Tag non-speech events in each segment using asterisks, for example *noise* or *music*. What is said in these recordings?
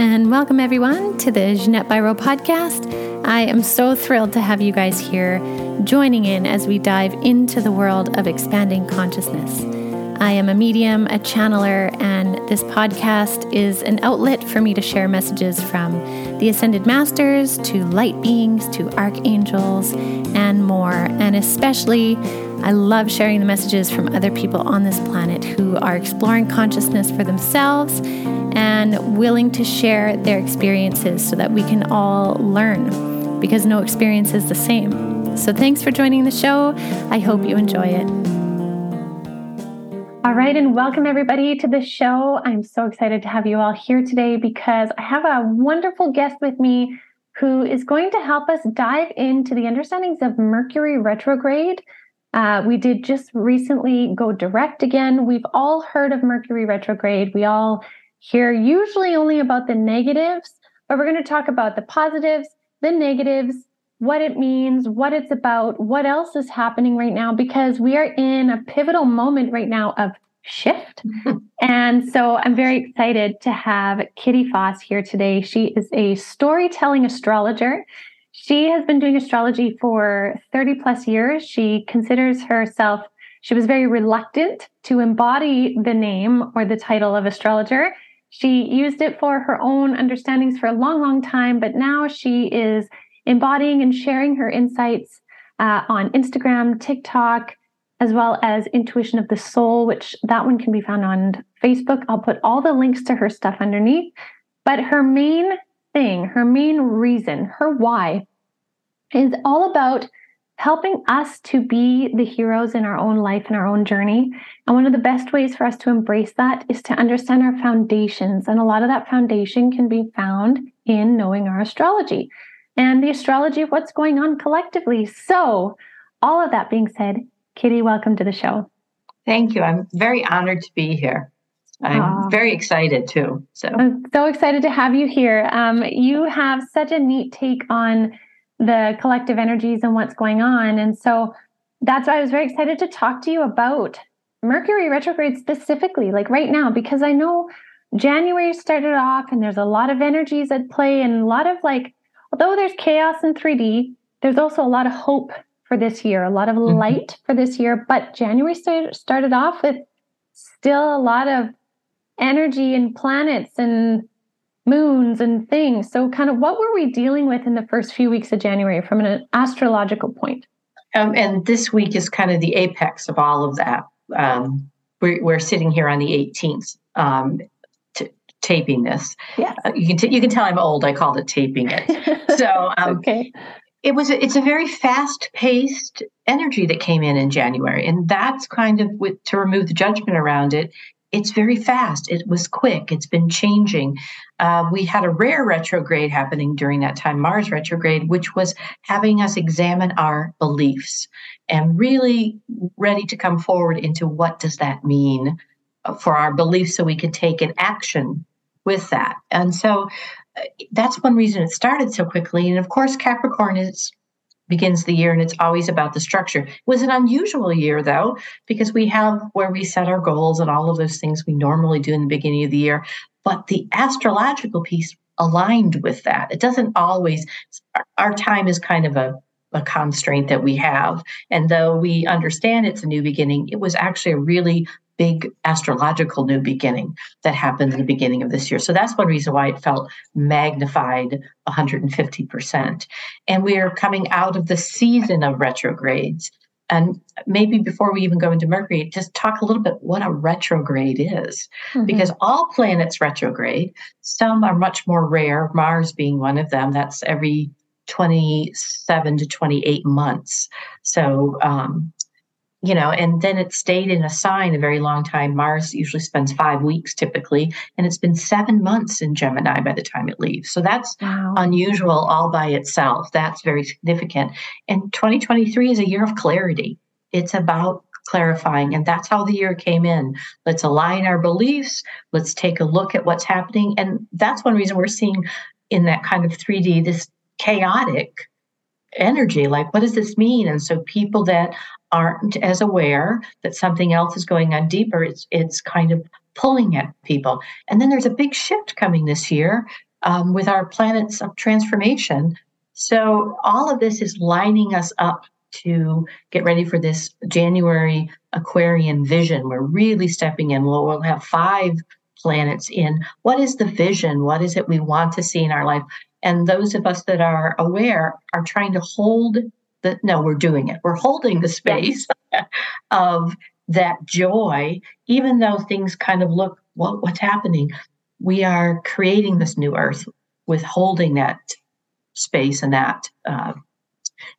and welcome everyone to the Ginette Biro podcast. I am so thrilled to have you guys here joining in as we dive into the world of expanding consciousness. I am a medium, a channeler, and this podcast is an outlet for me to share messages from the Ascended Masters to light beings to archangels and more. And especially, I love sharing the messages from other people on this planet who are exploring consciousness for themselves and willing to share their experiences so that we can all learn because no experience is the same. So, thanks for joining the show. I hope you enjoy it. All right, and welcome everybody to the show. I'm so excited to have you all here today because I have a wonderful guest with me who is going to help us dive into the understandings of Mercury retrograde. Uh, we did just recently go direct again. We've all heard of Mercury retrograde. We all hear usually only about the negatives, but we're going to talk about the positives, the negatives, what it means, what it's about, what else is happening right now, because we are in a pivotal moment right now of shift. *laughs* and so I'm very excited to have Kitty Foss here today. She is a storytelling astrologer. She has been doing astrology for 30 plus years. She considers herself, she was very reluctant to embody the name or the title of astrologer. She used it for her own understandings for a long, long time, but now she is embodying and sharing her insights uh, on Instagram, TikTok, as well as Intuition of the Soul, which that one can be found on Facebook. I'll put all the links to her stuff underneath. But her main thing, her main reason, her why is all about helping us to be the heroes in our own life and our own journey. And one of the best ways for us to embrace that is to understand our foundations. And a lot of that foundation can be found in knowing our astrology and the astrology of what's going on collectively. So, all of that being said, Kitty, welcome to the show. Thank you. I'm very honored to be here. I'm Aww. very excited too. So I'm so excited to have you here. Um, you have such a neat take on the collective energies and what's going on, and so that's why I was very excited to talk to you about Mercury retrograde specifically, like right now, because I know January started off and there's a lot of energies at play and a lot of like although there's chaos in 3D, there's also a lot of hope for this year, a lot of mm-hmm. light for this year. But January start, started off with still a lot of energy and planets and moons and things. So, kind of what were we dealing with in the first few weeks of January from an astrological point? Um, and this week is kind of the apex of all of that. Um, we're, we're, sitting here on the 18th. Um, taping this. Yeah, uh, you can t- you can tell I'm old. I called it taping it. *laughs* So um, okay. It was a, it's a very fast paced energy that came in in January, and that's kind of with, to remove the judgment around it. It's very fast. It was quick. It's been changing. Uh, we had a rare retrograde happening during that time, Mars retrograde, which was having us examine our beliefs and really ready to come forward into what does that mean for our beliefs so we could take an action with that. And so uh, that's one reason it started so quickly. And of course, Capricorn is begins the year and it's always about the structure. It was an unusual year though, because we have where we set our goals and all of those things we normally do in the beginning of the year. But the astrological piece aligned with that. It doesn't always, our time is kind of a a constraint that we have. And though we understand it's a new beginning, it was actually a really big astrological new beginning that happened in the beginning of this year. So that's one reason why it felt magnified 150%. And we are coming out of the season of retrogrades. And maybe before we even go into Mercury, just talk a little bit what a retrograde is. Mm-hmm. Because all planets retrograde, some are much more rare, Mars being one of them. That's every 27 to 28 months. So, um, you know, and then it stayed in a sign a very long time. Mars usually spends five weeks typically, and it's been seven months in Gemini by the time it leaves. So that's wow. unusual all by itself. That's very significant. And 2023 is a year of clarity. It's about clarifying, and that's how the year came in. Let's align our beliefs. Let's take a look at what's happening. And that's one reason we're seeing in that kind of 3D this chaotic energy like what does this mean and so people that aren't as aware that something else is going on deeper it's it's kind of pulling at people and then there's a big shift coming this year um, with our planet's transformation. So all of this is lining us up to get ready for this January Aquarian vision. We're really stepping in. We'll, we'll have five planets in. What is the vision? What is it we want to see in our life? And those of us that are aware are trying to hold the, no, we're doing it. We're holding the space *laughs* of that joy, even though things kind of look, what, what's happening? We are creating this new earth with holding that space and that. Uh,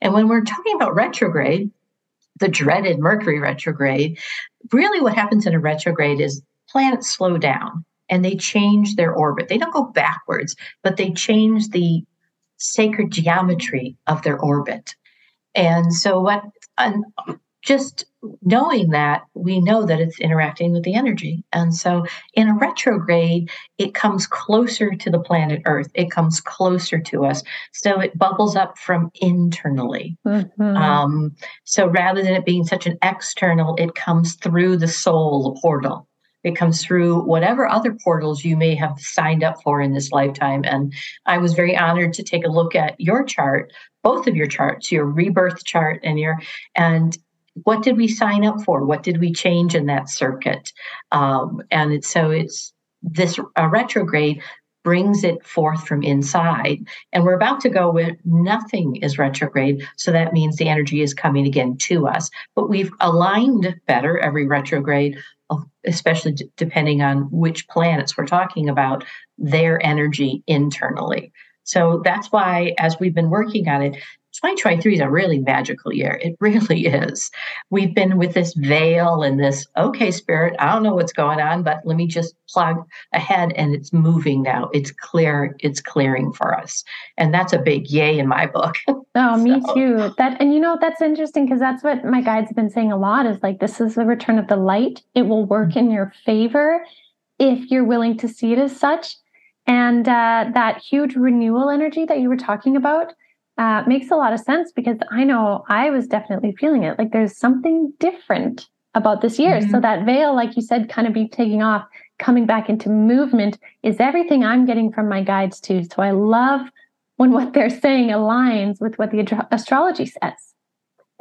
and when we're talking about retrograde, the dreaded Mercury retrograde, really what happens in a retrograde is planets slow down and they change their orbit. They don't go backwards, but they change the sacred geometry of their orbit. And so, what just knowing that, we know that it's interacting with the energy. And so, in a retrograde, it comes closer to the planet Earth, it comes closer to us. So, it bubbles up from internally. Mm-hmm. Um, so, rather than it being such an external, it comes through the soul, the portal. It comes through whatever other portals you may have signed up for in this lifetime. And I was very honored to take a look at your chart, both of your charts, your rebirth chart and your, and what did we sign up for? What did we change in that circuit? Um, and it's, so it's this retrograde brings it forth from inside. And we're about to go where nothing is retrograde. So that means the energy is coming again to us. But we've aligned better every retrograde uh, especially d- depending on which planets we're talking about, their energy internally. So that's why, as we've been working on it, 2023 is a really magical year. It really *laughs* is. We've been with this veil and this, okay, spirit, I don't know what's going on, but let me just plug ahead and it's moving now. It's clear, it's clearing for us. And that's a big yay in my book. *laughs* Oh, so. me too. That and you know that's interesting because that's what my guides have been saying a lot is like this is the return of the light. It will work in your favor if you're willing to see it as such. And uh, that huge renewal energy that you were talking about, uh, makes a lot of sense because I know I was definitely feeling it. Like there's something different about this year. Mm-hmm. So that veil, like you said, kind of be taking off, coming back into movement is everything I'm getting from my guides too. So I love when what they're saying aligns with what the astrology says.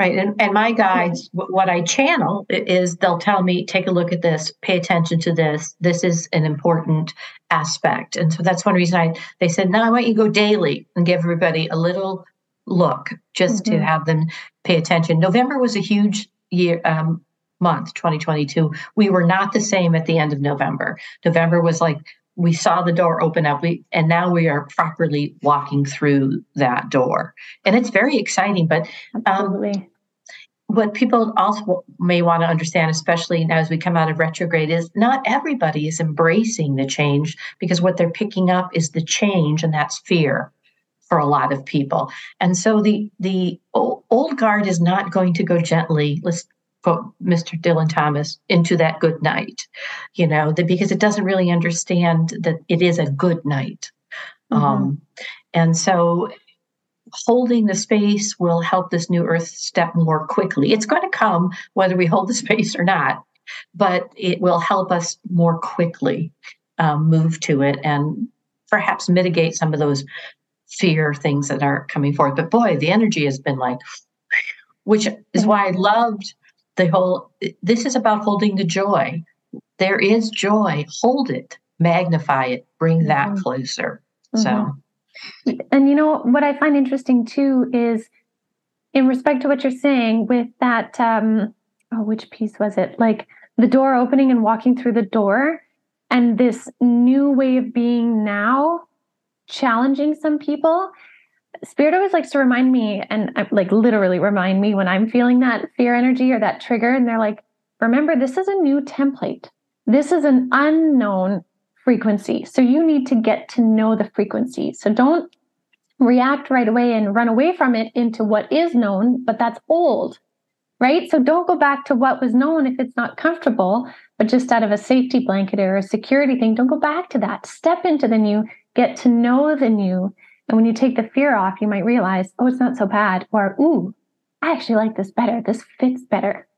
Right. And, and my guides, what I channel is they'll tell me, take a look at this, pay attention to this. This is an important aspect. And so that's one reason I they said, now I want you to go daily and give everybody a little look just mm-hmm. to have them pay attention. November was a huge year um, month, 2022. We were not the same at the end of November. November was like we saw the door open up we, and now we are properly walking through that door and it's very exciting but um, what people also may want to understand especially now as we come out of retrograde is not everybody is embracing the change because what they're picking up is the change and that's fear for a lot of people. And so the the old guard is not going to go gently. Let's Mr. Dylan Thomas into that good night, you know, because it doesn't really understand that it is a good night. Mm-hmm. Um, and so holding the space will help this new earth step more quickly. It's going to come whether we hold the *laughs* space or not, but it will help us more quickly um, move to it and perhaps mitigate some of those fear things that are coming forward. But boy, the energy has been like, which is why I loved the whole. This is about holding the joy. There is joy. Hold it, magnify it, bring that mm-hmm. closer. Mm-hmm. So, and you know what I find interesting too is, in respect to what you're saying, with that. um Oh, which piece was it? Like the door opening and walking through the door, and this new way of being now challenging some people spirit always likes to remind me and uh, like literally remind me when i'm feeling that fear energy or that trigger and they're like remember this is a new template. This is an unknown frequency. So you need to get to know the frequency. So don't react right away and run away from it into what is known but that's old right? So don't go back to what was known if it's not comfortable but just out of a safety blanket or a security thing don't go back to that. Step into the new get to know the new. And when you take the fear off, you might realize, oh, it's not so bad. Or, ooh, I actually like this better. This fits better.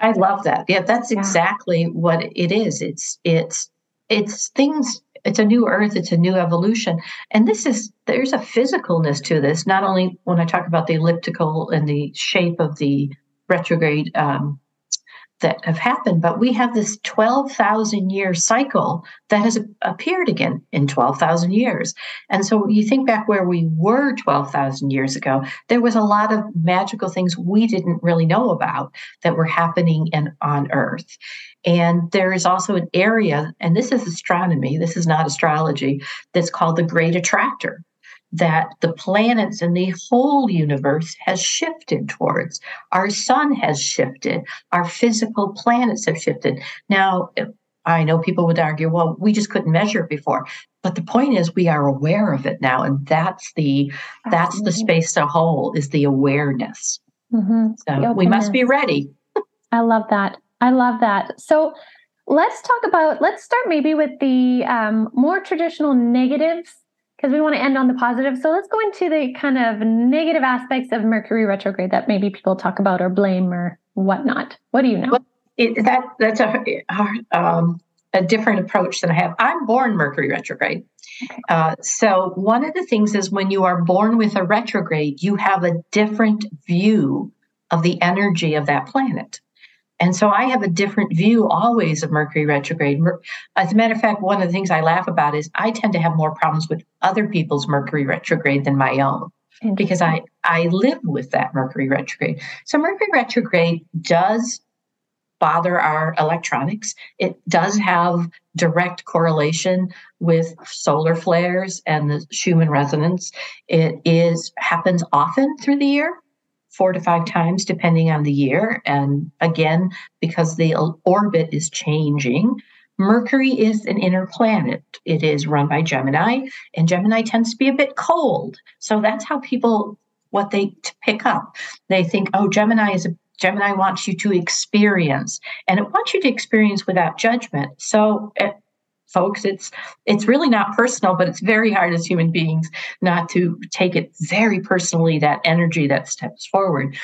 I love that. Yeah, that's yeah. exactly what it is. It's it's it's things it's a new earth it's a new evolution and this is there's a physicalness to this not only when i talk about the elliptical and the shape of the retrograde um, that have happened, but we have this 12,000 year cycle that has appeared again in 12,000 years. And so you think back where we were 12,000 years ago, there was a lot of magical things we didn't really know about that were happening in, on Earth. And there is also an area, and this is astronomy, this is not astrology, that's called the Great Attractor that the planets and the whole universe has shifted towards. Our sun has shifted, our physical planets have shifted. Now, I know people would argue, well, we just couldn't measure it before. But the point is we are aware of it now. And that's the Absolutely. that's the space to hold is the awareness. Mm-hmm. So we must be ready. I love that. I love that. So let's talk about let's start maybe with the um, more traditional negatives because we want to end on the positive. So let's go into the kind of negative aspects of Mercury retrograde that maybe people talk about or blame or whatnot. What do you know? Well, it, that that's a um, a different approach than I have. I'm born Mercury retrograde. Okay. Uh, so one of the things is when you are born with a retrograde, you have a different view of the energy of that planet. And so I have a different view always of Mercury retrograde. As a matter of fact, one of the things I laugh about is I tend to have more problems with other people's Mercury retrograde than my own because I, I live with that Mercury retrograde. So Mercury retrograde does bother our electronics. It does have direct correlation with solar flares and the Schumann resonance. It is happens often through the year four to five times depending on the year. And again, because the orbit is changing, Mercury is an inner planet. It is run by Gemini, and Gemini tends to be a bit cold. So that's how people what they pick up. They think, oh, Gemini is a Gemini wants you to experience, and it wants you to experience without judgment. So eh, folks. It's it's really not personal but it's very hard as human beings not to take it very personally that energy that steps forward.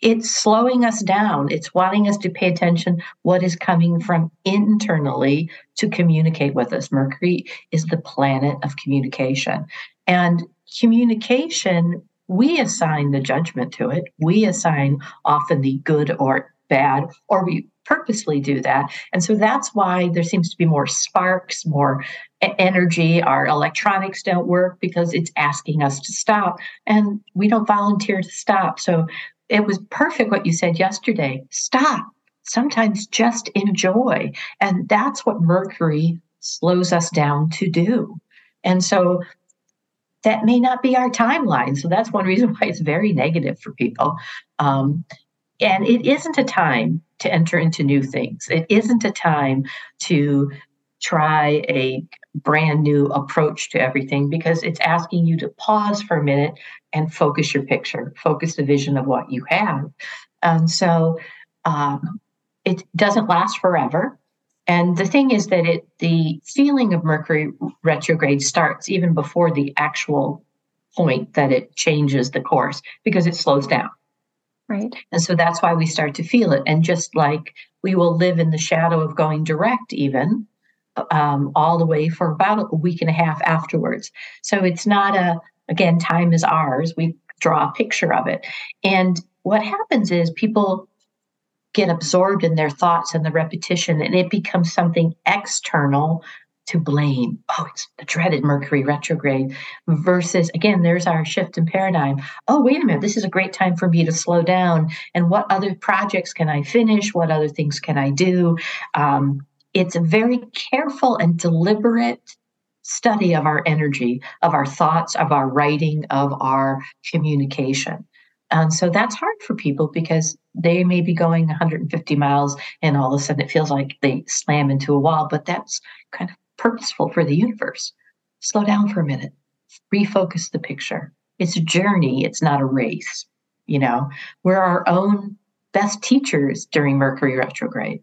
It's slowing us down. It's wanting us to pay attention. What is coming from internally to communicate with us. Mercury is the planet of communication. And communication we assign the judgment to it. We assign often the good or bad or we purposely do that. And so that's why there seems to be more sparks, more energy. Our electronics don't work because it's asking us to stop, and we don't volunteer to stop. So it was perfect what you said yesterday stop. Sometimes just enjoy. And that's what Mercury slows us down to do. And so that may not be our timeline. So that's one reason *laughs* why it's very negative for people. Um, and it isn't a time to enter into new things. It isn't a time to try a brand new approach to everything because it's asking you to pause for a minute and focus your picture, focus the vision of what you have. And so um, it doesn't last forever. And the thing is that it the feeling of Mercury retrograde starts even before the actual point that it changes the course because it slows down. Right. And so that's why we start to feel it. And just like we will live in the shadow of going direct, even um, all the way for about a week and a half afterwards. So it's not a, again, time is ours. We draw a picture of it. And what happens is people get absorbed in their thoughts and the repetition, and it becomes something external to blame. Oh, it's the dreaded Mercury retrograde versus, again, there's our shift in paradigm. Oh, wait a minute, this is a great time for me to slow down. And what other projects can I finish? What other things can I do? Um, it's a very careful and deliberate study of our energy, of our thoughts, of our writing, of our communication. And so that's hard for people because they may be going 150 miles and all of a sudden it feels like they slam into a wall, but that's kind of purposeful for the universe. Slow down for a minute, refocus the picture. It's a journey, it's not a race. You know, we're our own best teachers during Mercury retrograde,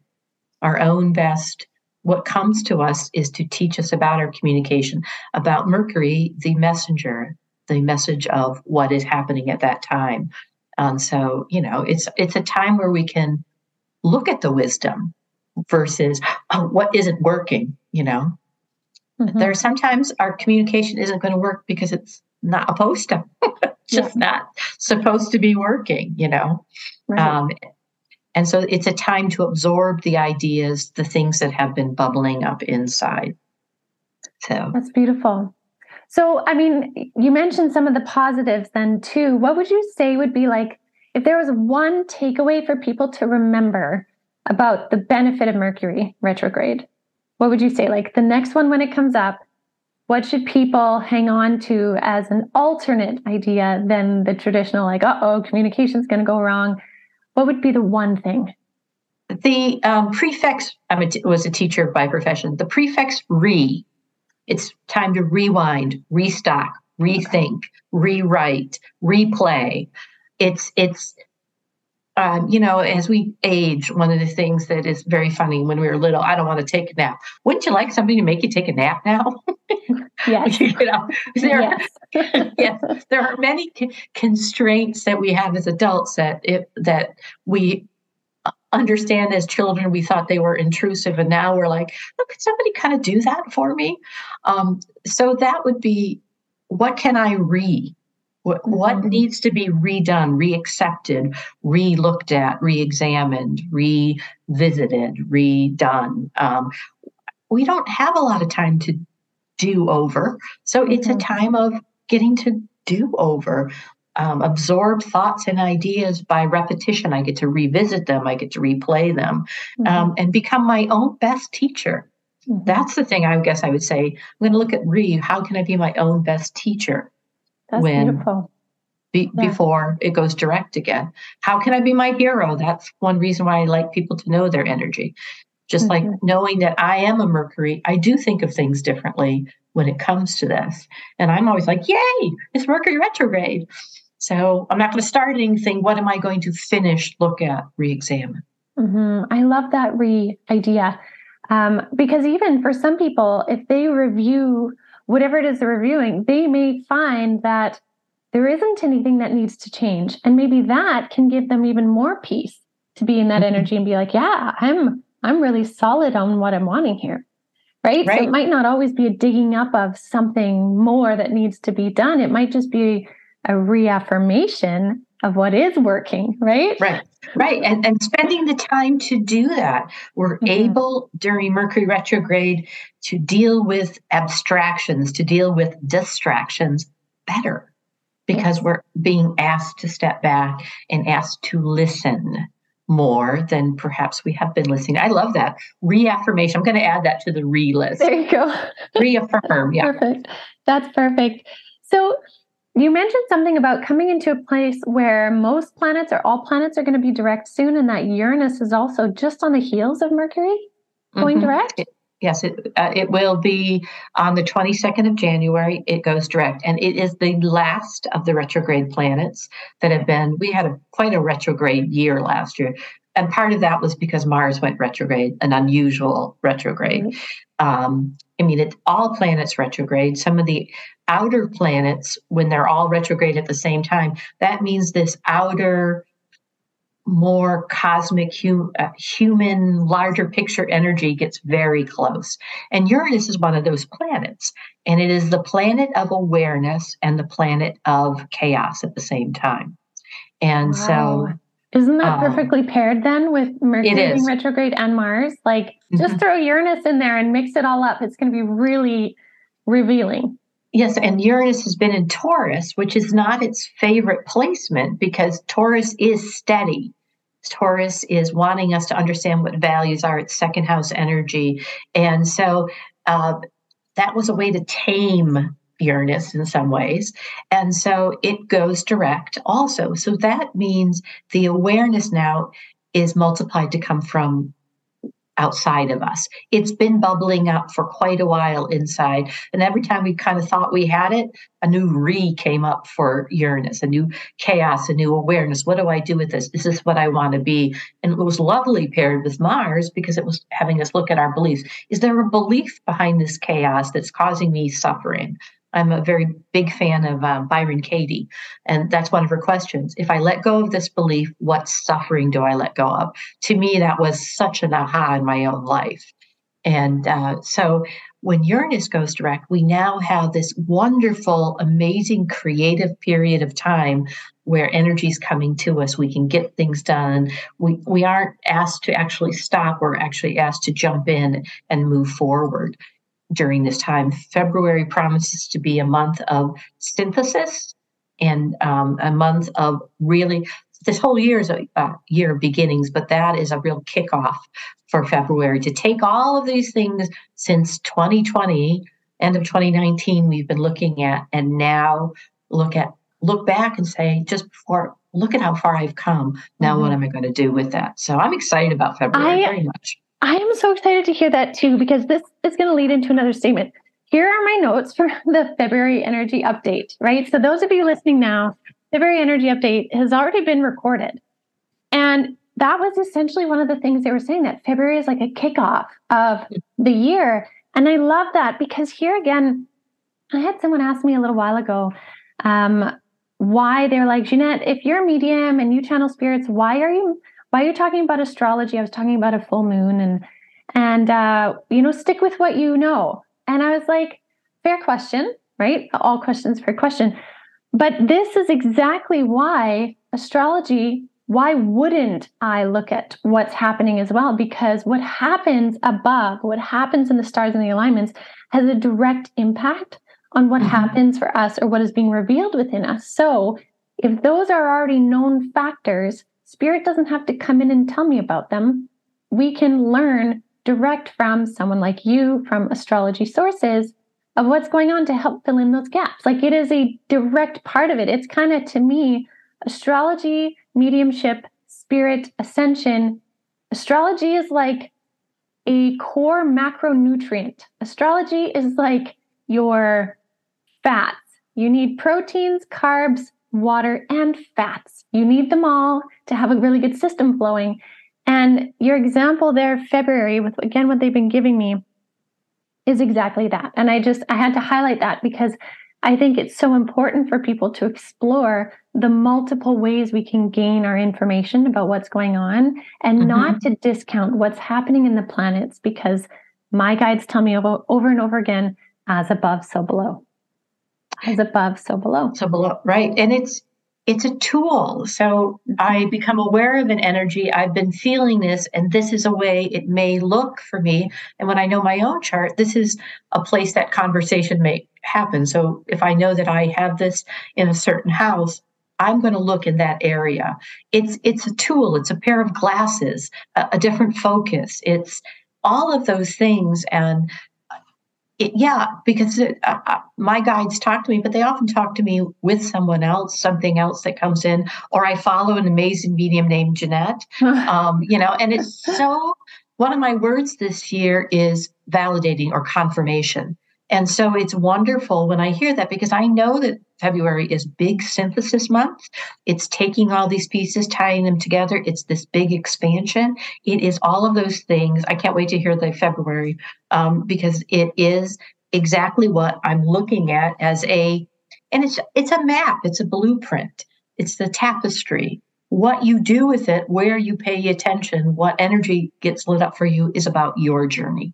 our own best. What comes to us is to teach us about our communication, about Mercury, the messenger, the message of what is happening at that time. And so, you know, it's it's a time where we can look at the wisdom versus oh, what isn't working, you know, Mm-hmm. There are sometimes our communication isn't going to work because it's not supposed to, *laughs* just yeah. not supposed to be working, you know. Right. Um, and so it's a time to absorb the ideas, the things that have been bubbling up inside. So that's beautiful. So, I mean, you mentioned some of the positives then too. What would you say would be like if there was one takeaway for people to remember about the benefit of Mercury retrograde? What would you say? Like the next one when it comes up, what should people hang on to as an alternate idea than the traditional, like, uh oh, communication's going to go wrong? What would be the one thing? The um, prefix, I was a teacher by profession. The prefix re it's time to rewind, restock, rethink, rewrite, replay. It's it's um, you know, as we age, one of the things that is very funny when we were little, I don't want to take a nap. Wouldn't you like somebody to make you take a nap now? *laughs* Yes. you know, there, yes. *laughs* yes. there are many constraints that we have as adults that if, that we understand as children we thought they were intrusive and now we're like oh, could somebody kind of do that for me um, so that would be what can i re what, mm-hmm. what needs to be redone reaccepted re-looked at re-examined revisited redone um, we don't have a lot of time to do over so mm-hmm. it's a mm-hmm. time of getting to do over um, absorb thoughts and ideas by repetition. I get to revisit them, I get to replay them, mm-hmm. um, and become my own best teacher. Mm-hmm. That's the thing I guess I would say. I'm going to look at re. How can I be my own best teacher? That's when, beautiful. Be, yeah. Before it goes direct again. How can I be my hero? That's one reason why I like people to know their energy. Just mm-hmm. like knowing that I am a Mercury, I do think of things differently when it comes to this. And I'm always like, yay, it's Mercury retrograde. So I'm not going to start anything. What am I going to finish, look at, re examine? Mm-hmm. I love that re idea. Um, because even for some people, if they review whatever it is they're reviewing, they may find that there isn't anything that needs to change. And maybe that can give them even more peace to be in that mm-hmm. energy and be like, yeah, I'm I'm really solid on what I'm wanting here. Right? right? So it might not always be a digging up of something more that needs to be done. It might just be a reaffirmation of what is working, right? Right, right. And, and spending the time to do that. We're mm-hmm. able during Mercury retrograde to deal with abstractions, to deal with distractions better because yes. we're being asked to step back and asked to listen more than perhaps we have been listening. I love that reaffirmation. I'm going to add that to the re list. There you go. Reaffirm. Yeah. *laughs* Perfect. That's perfect. So, you mentioned something about coming into a place where most planets or all planets are going to be direct soon, and that Uranus is also just on the heels of Mercury going mm-hmm. direct. It, yes, it uh, it will be on the 22nd of January. It goes direct, and it is the last of the retrograde planets that have been. We had a quite a retrograde year last year, and part of that was because Mars went retrograde, an unusual retrograde. Mm-hmm. Um, I mean, it, all planets retrograde. Some of the outer planets, when they're all retrograde at the same time, that means this outer, more cosmic, hum, uh, human, larger picture energy gets very close. And Uranus is one of those planets. And it is the planet of awareness and the planet of chaos at the same time. And wow. so isn't that um, perfectly paired then with Mercury being retrograde and Mars? Like mm-hmm. just throw Uranus in there and mix it all up. It's going to be really revealing. Yes, and Uranus has been in Taurus, which is not its favorite placement because Taurus is steady. Taurus is wanting us to understand what values are, its second house energy. And so uh, that was a way to tame Uranus in some ways. And so it goes direct also. So that means the awareness now is multiplied to come from outside of us. It's been bubbling up for quite a while inside. And every time we kind of thought we had it, a new re came up for Uranus, a new chaos, a new awareness. What do I do with this? Is this what I want to be? And it was lovely paired with Mars because it was having us look at our beliefs. Is there a belief behind this chaos that's causing me suffering? I'm a very big fan of um, Byron Katie, and that's one of her questions. If I let go of this belief, what suffering do I let go of? To me, that was such an aha in my own life. And uh, so when Uranus goes direct, we now have this wonderful, amazing, creative period of time where energy is coming to us. We can get things done. We we aren't asked to actually stop. We're actually asked to jump in and move forward during this time. February promises to be a month of synthesis and um, a month of really this whole year is a, a, year of beginnings, but that is a real kickoff for February to take all of these things since 2020, end of 2019, we've been looking at, and now look at look back and say, just before, look at how far I've come. Now, mm-hmm. what am I going to do with that? So I'm excited about February I, very much. I am so excited to hear that too, because this is going to lead into another statement. Here are my notes for *laughs* the February energy update, right? So, those of you listening now, February energy update has already been recorded. And that was essentially one of the things they were saying that February is like a kickoff of the year. And I love that because here again, I had someone ask me a little while ago um, why they're like, Ginette, if you're a medium and you channel spirits, why are you why are you talking about astrology? I was talking about a full moon and and uh, you know, stick with what you know. And I was like, fair question, right? All questions, fair question. But this is exactly why astrology, why wouldn't I look at what's happening as well? Because what happens above, what happens in the stars and the alignments has a direct impact on what mm-hmm. happens for us or what is being revealed within us. So if those are already known factors, spirit doesn't have to come in and tell me about them. We can learn direct from someone like you, from astrology sources, of what's going on to help fill in those gaps. Like it is a direct part of it. It's kind of to me, astrology, mediumship, spirit, ascension. Astrology is like a core macronutrient. Astrology is like your fats. You need proteins, carbs, water, and fats. You need them all to have a really good system flowing. And your example there, February, with again what they've been giving me, is exactly that. And I just, I had to highlight that because I think it's so important for people to explore the multiple ways we can gain our information about what's going on and mm-hmm. not to discount what's happening in the planets because my guides tell me over, over and over again as above, so below. As above, so below. So below, right. And it's, it's a tool. So I become aware of an energy. I've been feeling this, and this is a way it may look for me. And when I know my own chart, this is a place that conversation may happen. So if I know that I have this in a certain house, I'm going to look in that area. It's it's a tool. It's a pair of glasses, a, a different focus. It's all of those things, and it, yeah, because it, uh, uh, my guides talk to me, but they often talk to me with someone else, something else that comes in, or I follow an amazing medium named Ginette. *laughs* um, you know, and it's so. One of my words this year is validating or confirmation. And so it's wonderful when I hear that because I know that February is big synthesis month. It's taking all these pieces, tying them together. It's this big expansion. It is all of those things. I can't wait to hear the February um, because it is exactly what I'm looking at as a, and it's it's a map. It's a blueprint. It's the tapestry. What you do with it, where you pay attention, what energy gets lit up for you is about your journey.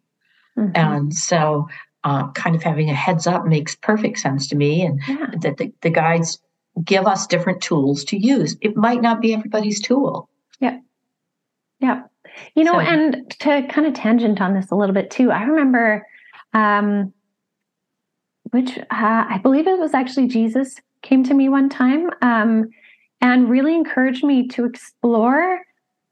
Mm-hmm. And so uh, kind of having a heads up makes perfect sense to me, and yeah. that the, the guides give us different tools to use. It might not be everybody's tool. Yeah. Yeah. You know, so, and to kind of tangent on this a little bit too, I remember, um, which uh, I believe it was actually Jesus came to me one time um, and really encouraged me to explore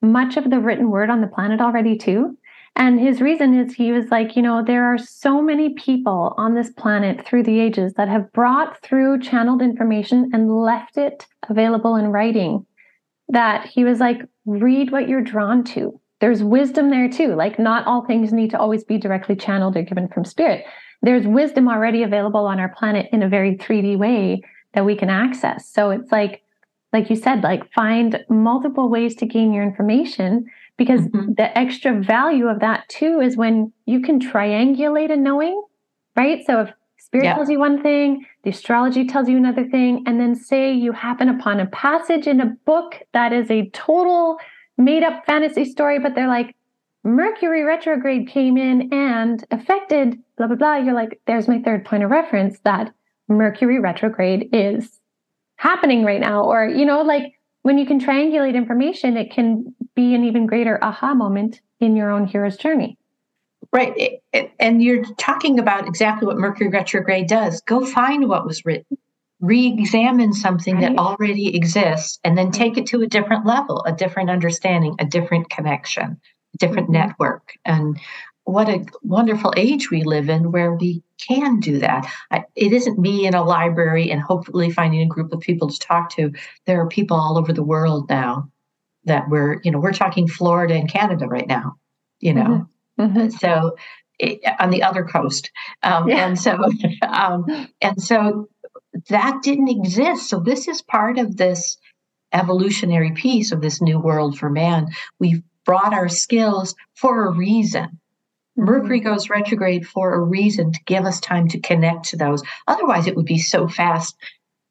much of the written word on the planet already too. And his reason is he was like, you know, there are so many people on this planet through the ages that have brought through channeled information and left it available in writing that he was like, read what you're drawn to. There's wisdom there too. Like, not all things need to always be directly channeled or given from spirit. There's wisdom already available on our planet in a very 3D way that we can access. So it's like, like you said, like find multiple ways to gain your information because mm-hmm. the extra value of that too is when you can triangulate a knowing, right? So if spirit yeah. tells you one thing, the astrology tells you another thing, and then say you happen upon a passage in a book that is a total made up fantasy story, but they're like, Mercury retrograde came in and affected blah, blah, blah. You're like, there's my third point of reference that Mercury retrograde is happening right now. Or, you know, like when you can triangulate information, it can be an even greater aha moment in your own hero's journey. Right. And you're talking about exactly what Mercury retrograde does. Go find what was written, re examine something right. that already exists, and then take it to a different level, a different understanding, a different connection, a different mm-hmm. network. And what a wonderful age we live in where we can do that. I, it isn't me in a library and hopefully finding a group of people to talk to. There are people all over the world now that we're, you know, we're talking Florida and Canada right now, you know. Mm-hmm. Mm-hmm. So it, on the other coast, um, yeah. and so *laughs* um, and so that didn't exist. So this is part of this evolutionary piece of this new world for man. We've brought our skills for a reason. Mercury goes retrograde for a reason to give us time to connect to those. Otherwise, it would be so fast. *laughs*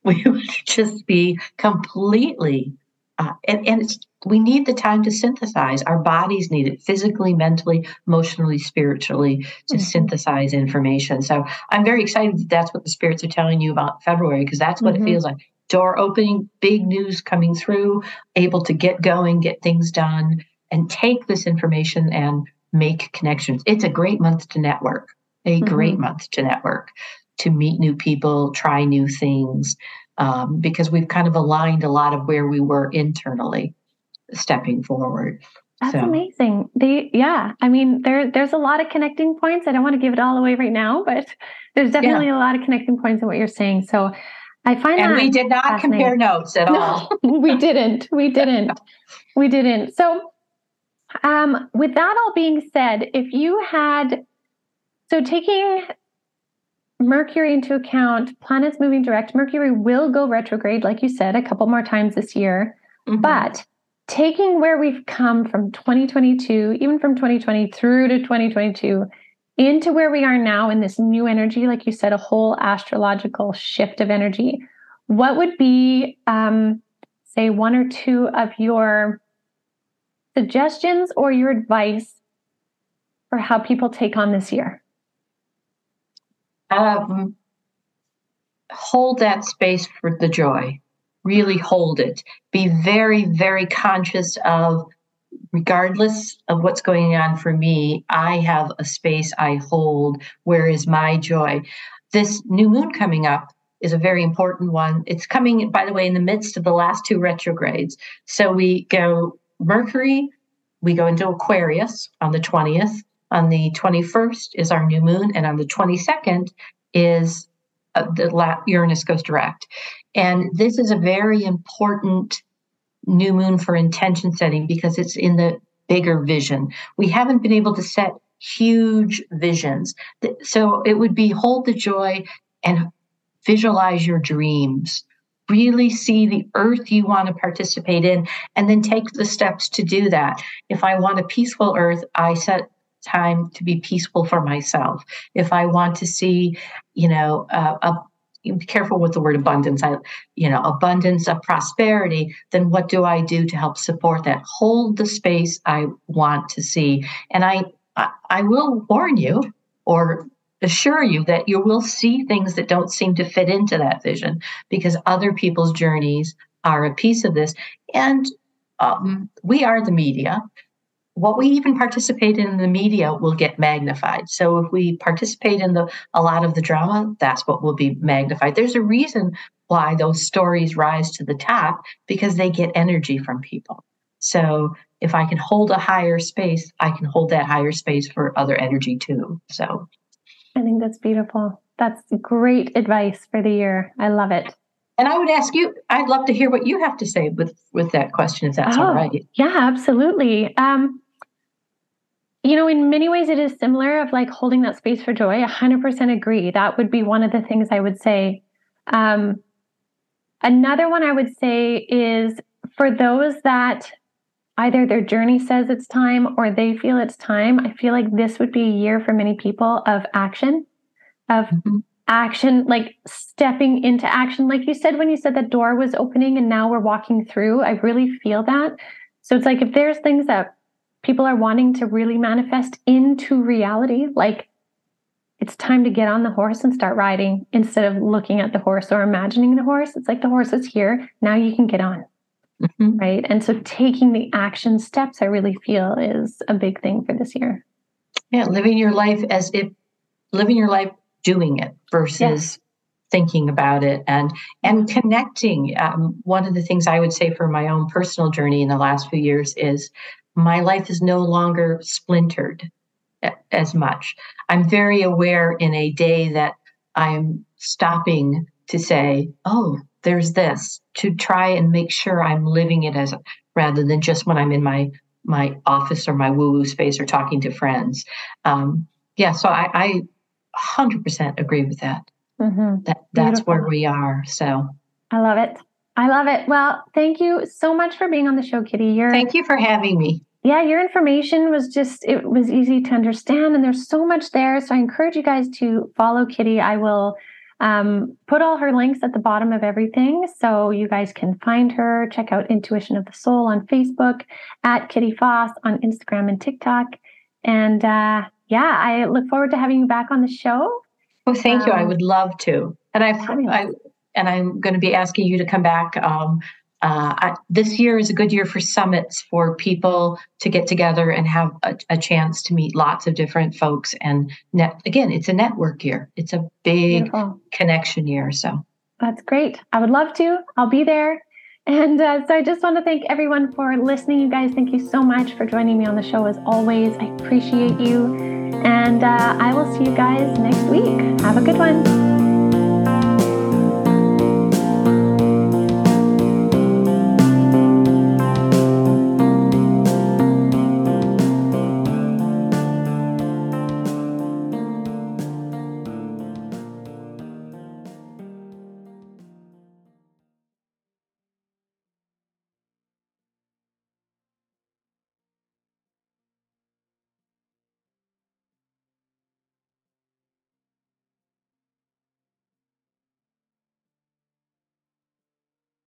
We would just be completely, uh, and, and it's we need the time to synthesize. Our bodies need it physically, mentally, emotionally, spiritually to mm-hmm. synthesize information. So I'm very excited that that's what the spirits are telling you about February because that's what mm-hmm. it feels like. Door opening, big news coming through, able to get going, get things done, and take this information and make connections. It's a great month to network, a mm-hmm. great month to network, to meet new people, try new things, um, because we've kind of aligned a lot of where we were internally stepping forward. That's so. amazing. They, yeah, I mean, there, there's a lot of connecting points. I don't want to give it all away right now, but there's definitely yeah. a lot of connecting points in what you're saying. So I find that. and we did not compare notes at all. No, *laughs* we didn't. We *laughs* didn't. we didn't. So, um, with that all being said, if you had, so taking Mercury into account, planets moving direct, Mercury will go retrograde, like you said, a couple more times this year. Mm-hmm. But taking where we've come from 2022, even from 2020 through to 2022, into where we are now in this new energy, like you said, a whole astrological shift of energy, what would be, um, say, one or two of your suggestions or your advice for how people take on this year? Um, hold that space for the joy really hold it. Be very, very conscious of, regardless of what's going on for me, I have a space I hold. Where is my joy? This new moon coming up is a very important one. It's coming, by the way, in the midst of the last two retrogrades. So we go Mercury, we go into Aquarius on the 20th. On the 21st is our new moon, and on the 22nd is uh, the la- Uranus goes direct. And this is a very important new moon for intention setting because it's in the bigger vision. We haven't been able to set huge visions. So it would be hold the joy and visualize your dreams. Really see the earth you want to participate in and then take the steps to do that. If I want a peaceful earth, I set time to be peaceful for myself. If I want to see, you know, uh, a be careful with the word abundance. I, you know, abundance of prosperity. Then what do I do to help support that? Hold the space I want to see, and I, I, I will warn you or assure you that you will see things that don't seem to fit into that vision because other people's journeys are a piece of this, and um, we are the media what we even participate in the media will get magnified. So if we participate in the a lot of the drama, that's what will be magnified. There's a reason why those stories rise to the top because they get energy from people. So if I can hold a higher space, I can hold that higher space for other energy too. So I think that's beautiful. That's great advice for the year. I love it. And I would ask you, I'd love to hear what you have to say with with that question, if that's oh, all right. Yeah, absolutely. Um, you know, in many ways, it is similar of like holding that space for joy. 100% agree. That would be one of the things I would say. Um, another one I would say is for those that either their journey says it's time or they feel it's time, I feel like this would be a year for many people of action, of mm-hmm. action, like stepping into action. Like you said, when you said the door was opening and now we're walking through, I really feel that. So it's like if there's things that people are wanting to really manifest into reality. Like it's time to get on the horse and start riding instead of looking at the horse or imagining the horse. It's like the horse is here. Now you can get on. Mm-hmm. Right. And so taking the action steps, I really feel is a big thing for this year. Yeah. Living your life as if living your life doing it versus yes. thinking about it and and connecting. Um, one of the things I would say for my own personal journey in the last few years is my life is no longer splintered as much. I'm very aware in a day that I'm stopping to say, oh, there's this, to try and make sure I'm living it as rather than just when I'm in my my office or my woo-woo space or talking to friends. Um, yeah, so I, I 100% agree with that. Mm-hmm. That that's Beautiful. where we are. So I love it. I love it. Well, thank you so much for being on the show, Kitty. You're Thank you for having me. Yeah, your information was just it was easy to understand and there's so much there. So I encourage you guys to follow Kitty. I will um, put all her links at the bottom of everything so you guys can find her. Check out Intuition of the Soul on Facebook, at Kitty Foss on Instagram and TikTok. And uh, yeah, I look forward to having you back on the show. Oh, thank um, you. I um, would love to. And I've, I, and I'm going to be asking you to come back. Um, uh, I, this year is a good year for summits for people to get together and have a, a chance to meet lots of different folks. And net, again, it's a network year. It's a big Beautiful. connection year. So that's great. I would love to. I'll be there. And uh, so I just want to thank everyone for listening. You guys, thank you so much for joining me on the show as always. I appreciate you. And uh, I will see you guys next week. Have a good one.